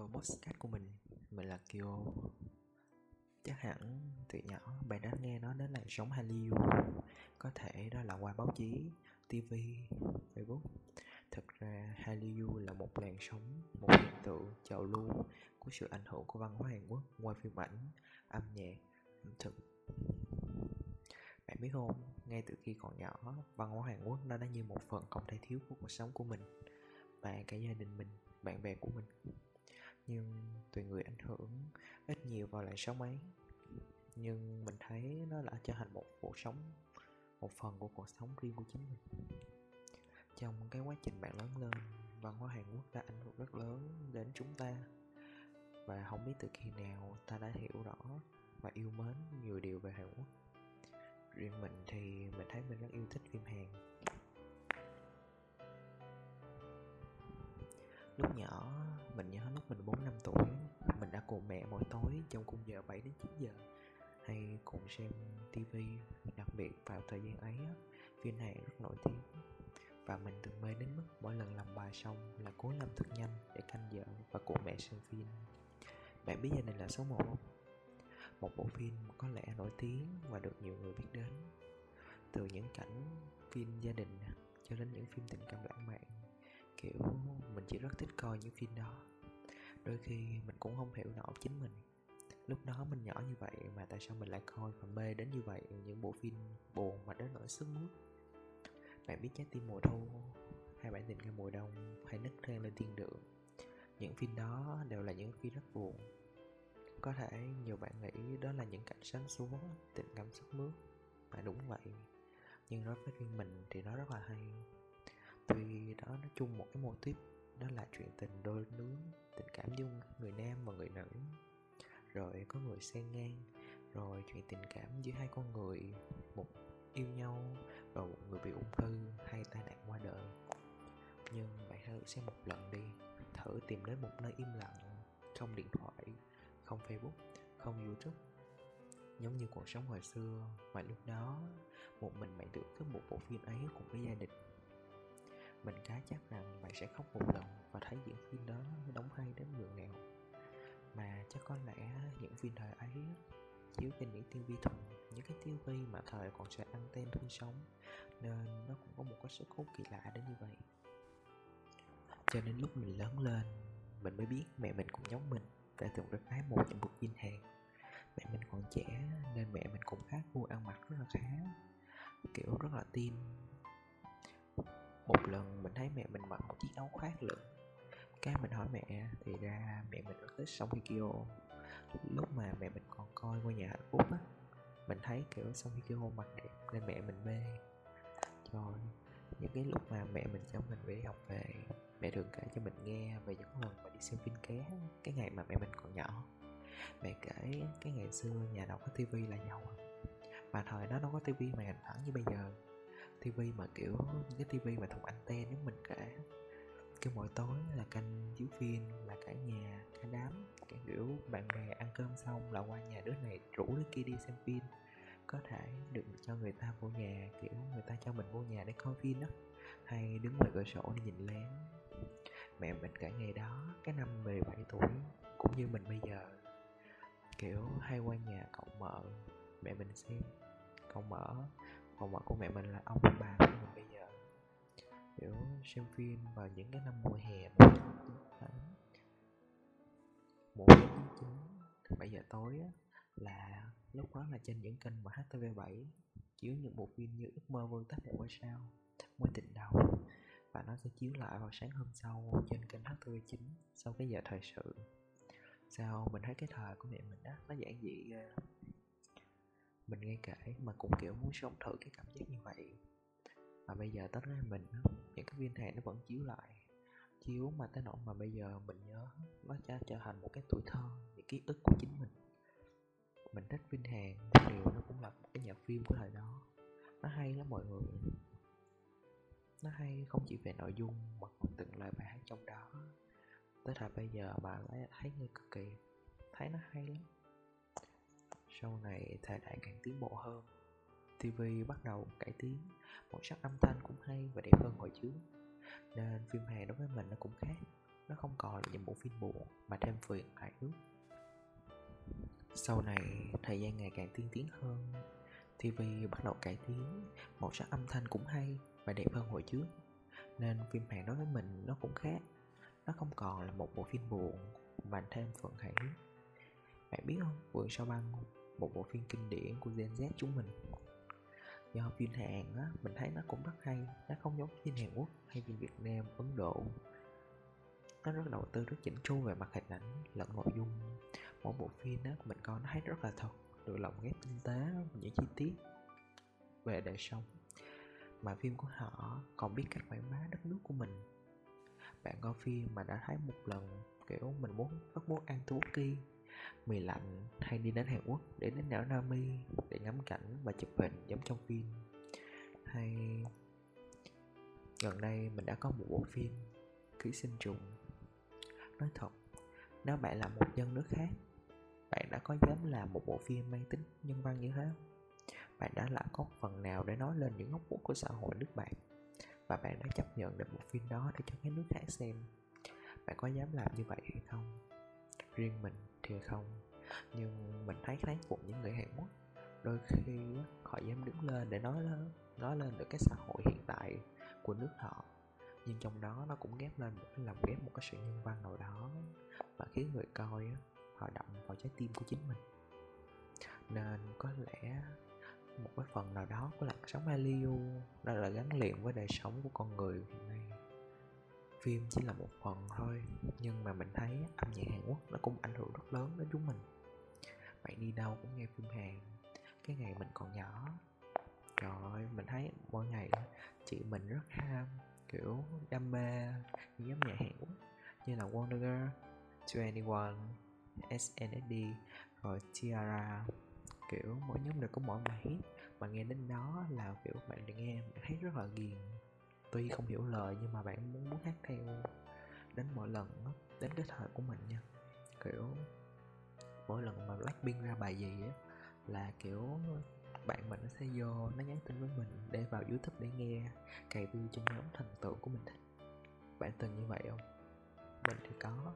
video podcast của mình. Mình là kyo Chắc hẳn từ nhỏ bạn đã nghe nói đến làn sóng Hallyu. Có thể đó là qua báo chí, TV, Facebook. Thực ra Hallyu là một làn sóng, một hiện tượng trào lưu của sự ảnh hưởng của văn hóa Hàn Quốc ngoài phim ảnh, âm nhạc, ẩm thực. Bạn biết không, ngay từ khi còn nhỏ, văn hóa Hàn Quốc nó đã như một phần không thể thiếu của cuộc sống của mình và cả gia đình mình bạn bè của mình nhưng tùy người ảnh hưởng, ít nhiều vào làn sóng ấy. Nhưng mình thấy nó đã trở thành một cuộc sống, một phần của cuộc sống riêng của chính mình. Trong cái quá trình bạn lớn lên, văn hóa hàn quốc đã ảnh hưởng rất lớn đến chúng ta. Và không biết từ khi nào ta đã hiểu rõ và yêu mến nhiều điều về hàn quốc. Riêng mình thì mình thấy mình 4 năm tuổi, mình đã cùng mẹ mỗi tối trong khung giờ 7 đến 9 giờ hay cùng xem TV, đặc biệt vào thời gian ấy, phim này rất nổi tiếng và mình từng mê đến mức mỗi lần làm bài xong là cố làm thật nhanh để canh giờ và cùng mẹ xem phim. Bạn biết gia đình là số 1 không? Một bộ phim có lẽ nổi tiếng và được nhiều người biết đến Từ những cảnh phim gia đình cho đến những phim tình cảm lãng mạn kiểu mình chỉ rất thích coi những phim đó đôi khi mình cũng không hiểu nổi chính mình. Lúc đó mình nhỏ như vậy mà tại sao mình lại coi và mê đến như vậy những bộ phim buồn mà đến nỗi sức mướt? Bạn biết trái tim mùa thu hay bạn tình ca mùa đông hay nấc thang lên thiên đường? Những phim đó đều là những phim rất buồn. Có thể nhiều bạn nghĩ đó là những cảnh sáng xuống tình cảm sức mướt. Mà đúng vậy, nhưng đối với riêng mình thì nó rất là hay. Tuy đó nói chung một cái mô típ đó là chuyện tình đôi lứa, tình cảm dung người nam và người nữ. Rồi có người xen ngang, rồi chuyện tình cảm giữa hai con người, một yêu nhau và một người bị ung thư hay tai nạn qua đời. Nhưng bạn thử xem một lần đi, thử tìm đến một nơi im lặng, không điện thoại, không facebook, không youtube. Giống như cuộc sống hồi xưa, mà lúc đó, một mình bạn tưởng cái một bộ phim ấy cùng với gia đình mình cá chắc rằng bạn sẽ khóc một lần và thấy diễn phim đó đóng hay đến nhường nào mà chắc có lẽ những phim thời ấy chiếu trên những tivi thuần những cái tivi mà thời còn sẽ ăn tên thui sống, nên nó cũng có một cái sức hút kỳ lạ đến như vậy. Cho nên lúc mình lớn lên, mình mới biết mẹ mình cũng giống mình, đã từng rất ái một những bộ phim hàng mẹ mình còn trẻ, nên mẹ mình cũng khác gu ăn mặc rất là khá, kiểu rất là tin một lần mình thấy mẹ mình mặc một chiếc áo khoác lửng cái mình hỏi mẹ, thì ra mẹ mình rất thích sông Hye lúc mà mẹ mình còn coi ngôi nhà hạnh phúc á, mình thấy kiểu sông Hye mặc đẹp nên mẹ mình mê. Rồi, những cái lúc mà mẹ mình cho mình về đi học về, mẹ thường kể cho mình nghe về những lần mà đi xem phim ké cái ngày mà mẹ mình còn nhỏ. Mẹ kể cái ngày xưa nhà đâu có tivi là giàu mà thời đó đâu có tivi màn hình thẳng như bây giờ tivi mà, kiểu những cái tivi mà thùng anten nếu mình kể cái mỗi tối là canh chiếu phim, là cả nhà, cả đám, cả kiểu bạn bè ăn cơm xong là qua nhà đứa này rủ đứa kia đi xem phim. Có thể được cho người ta vô nhà, kiểu, người ta cho mình vô nhà để coi phim đó. Hay đứng ngoài cửa sổ để nhìn lén. Mẹ mình cả ngày đó, cái năm 17 tuổi, cũng như mình bây giờ. Kiểu, hay qua nhà cậu mợ mẹ mình xem. Cậu mở còn vợ của mẹ mình là ông bà của mình bây giờ. Kiểu xem phim vào những cái năm mùa hè mùa mùa chín chín bảy giờ tối á, là lúc đó là trên những kênh mà HTV7 chiếu những bộ phim như ước mơ vương tách một ngôi sao mối tình đầu. Và nó sẽ chiếu lại vào sáng hôm sau trên kênh HTV9 sau cái giờ thời sự. Sao mình thấy cái thời của mẹ mình đó nó giản dị ghê mình nghe kể mà cũng, kiểu, muốn sống thử cái cảm giác như vậy. Mà bây giờ tất ra mình những cái viên hàng nó vẫn chiếu lại. Chiếu mà tới nỗi mà bây giờ mình nhớ nó đã trở thành một cái tuổi thơ, những ký ức của chính mình. Mình thích viên hàng điều nó cũng là một cái nhà phim của thời đó. Nó hay lắm mọi người. Nó hay không chỉ về nội dung mà còn từng lời bài hát trong đó. Tới thời bây giờ bà lại thấy nghe cực kỳ. Thấy nó hay lắm sau này thời đại càng tiến bộ hơn. TV bắt đầu cải tiến, Màu sắc âm thanh cũng hay và đẹp hơn hồi trước. Nên phim Hàn đối với mình nó cũng khác, nó không còn là những bộ phim buồn mà thêm phiền hài hước sau này thời gian ngày càng tiên tiến hơn TV bắt đầu cải tiến, màu sắc âm thanh cũng hay và đẹp hơn hồi trước. Nên phim Hàn đối với mình nó cũng khác, nó không còn là một bộ phim buồn mà thêm phần hài hước bạn biết không, vườn sao băng một bộ phim kinh điển của Gen Z chúng mình. Do phim Hàn á, mình thấy nó cũng rất hay, nó không giống phim Hàn Quốc hay phim Việt Nam, Ấn Độ. Nó rất đầu tư, rất chỉnh chu về mặt hình ảnh, lẫn nội dung. Mỗi bộ phim á, mình coi nó thấy rất là thật, được lồng ghép tinh tế những chi tiết về đời sống. Mà phim của họ còn biết cách quảng bá đất nước của mình. Bạn coi phim mà đã thấy một lần, kiểu mình muốn rất muốn ăn tteokbokki mì lạnh hay đi đến Hàn Quốc để đến đảo Nami để ngắm cảnh và chụp hình giống trong phim. Hay, gần đây mình đã có một bộ phim, ký sinh trùng. Nói thật, nếu bạn là một dân nước khác, bạn đã có dám làm một bộ phim mang tính nhân văn như thế bạn đã làm có phần nào để nói lên những góc khuất của xã hội nước bạn? Và bạn đã chấp nhận được bộ phim đó để cho các nước khác xem? Bạn có dám làm như vậy hay không? Riêng mình không. Nhưng mình thấy tháng phục những người Hàn Quốc đôi khi họ dám đứng lên để nói lên nói lên được cái xã hội hiện tại của nước họ. Nhưng trong đó nó cũng ghép lên một cái lòng ghép một cái sự nhân văn nào đó và khiến người coi họ động vào trái tim của chính mình. Nên có lẽ một cái phần nào đó của làn sóng Hallyu đó là gắn liền với đời sống của con người hiện nay phim chỉ là một phần thôi nhưng mà mình thấy âm nhạc Hàn Quốc nó cũng ảnh hưởng rất lớn đến chúng mình. Bạn đi đâu cũng nghe phim Hàn cái ngày mình còn nhỏ. Trời ơi mình thấy mỗi ngày chị mình rất ham kiểu đam mê những âm nhạc Hàn Quốc như là Wonder Girl, 21, SNSD rồi Tiara. Kiểu mỗi nhóm đều có mỗi bài hit mà nghe đến đó là kiểu bạn được nghe bạn thấy rất là ghiền tuy không hiểu lời nhưng mà bạn muốn muốn hát theo đến mỗi lần đó, đến cái thời của mình nha. Kiểu mỗi lần mà Blackpink ra bài gì á là kiểu bạn mình nó sẽ vô nó nhắn tin với mình để vào youtube để nghe cày view cho nhóm thần tượng của mình thích. Bạn từng như vậy không? Mình thì có.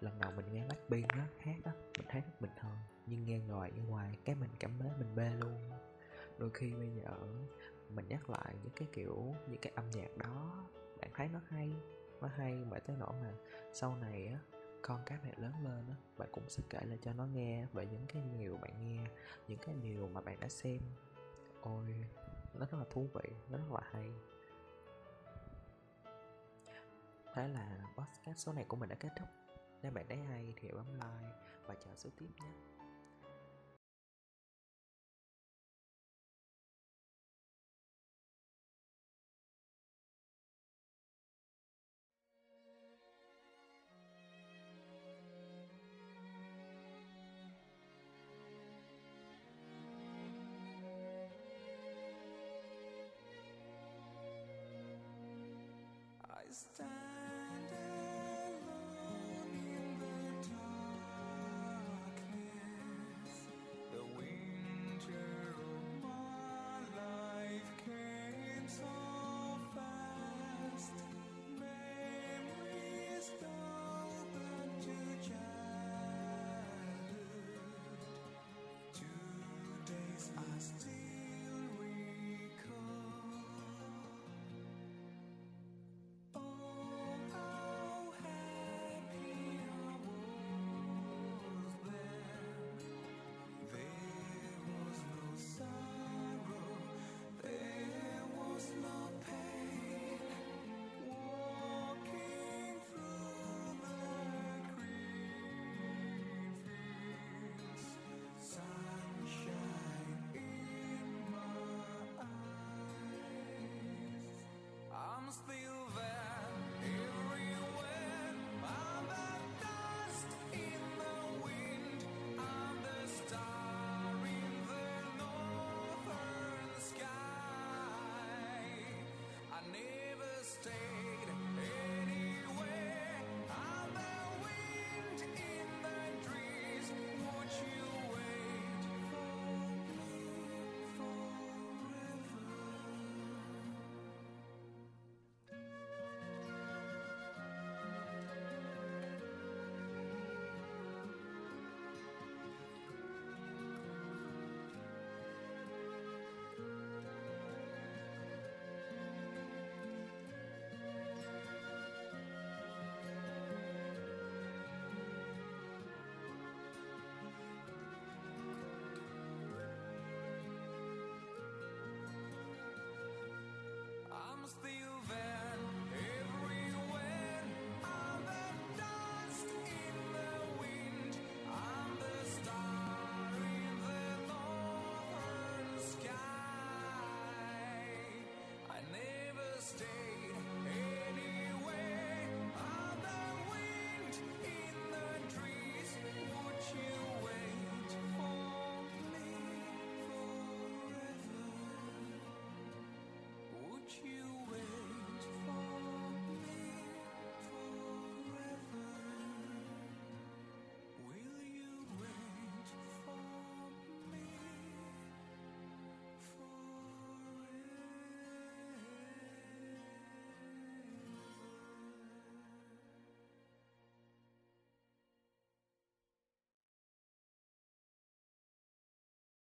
Lần đầu mình nghe Blackpink á hát á mình thấy rất bình thường nhưng nghe ngoài như ngoài cái mình cảm thấy mình bê luôn. Đôi khi bây giờ mình nhắc lại những cái kiểu, những cái âm nhạc đó, bạn thấy nó hay nó hay mà tới nỗi mà sau này á, con cái bạn lớn lên á, bạn cũng sẽ kể lại cho nó nghe về những cái điều bạn nghe, những cái điều mà bạn đã xem. Ôi, nó rất là thú vị, nó rất là hay. Thế là podcast số này của mình đã kết thúc. Nếu bạn thấy hay thì bấm like và chờ số tiếp nhé.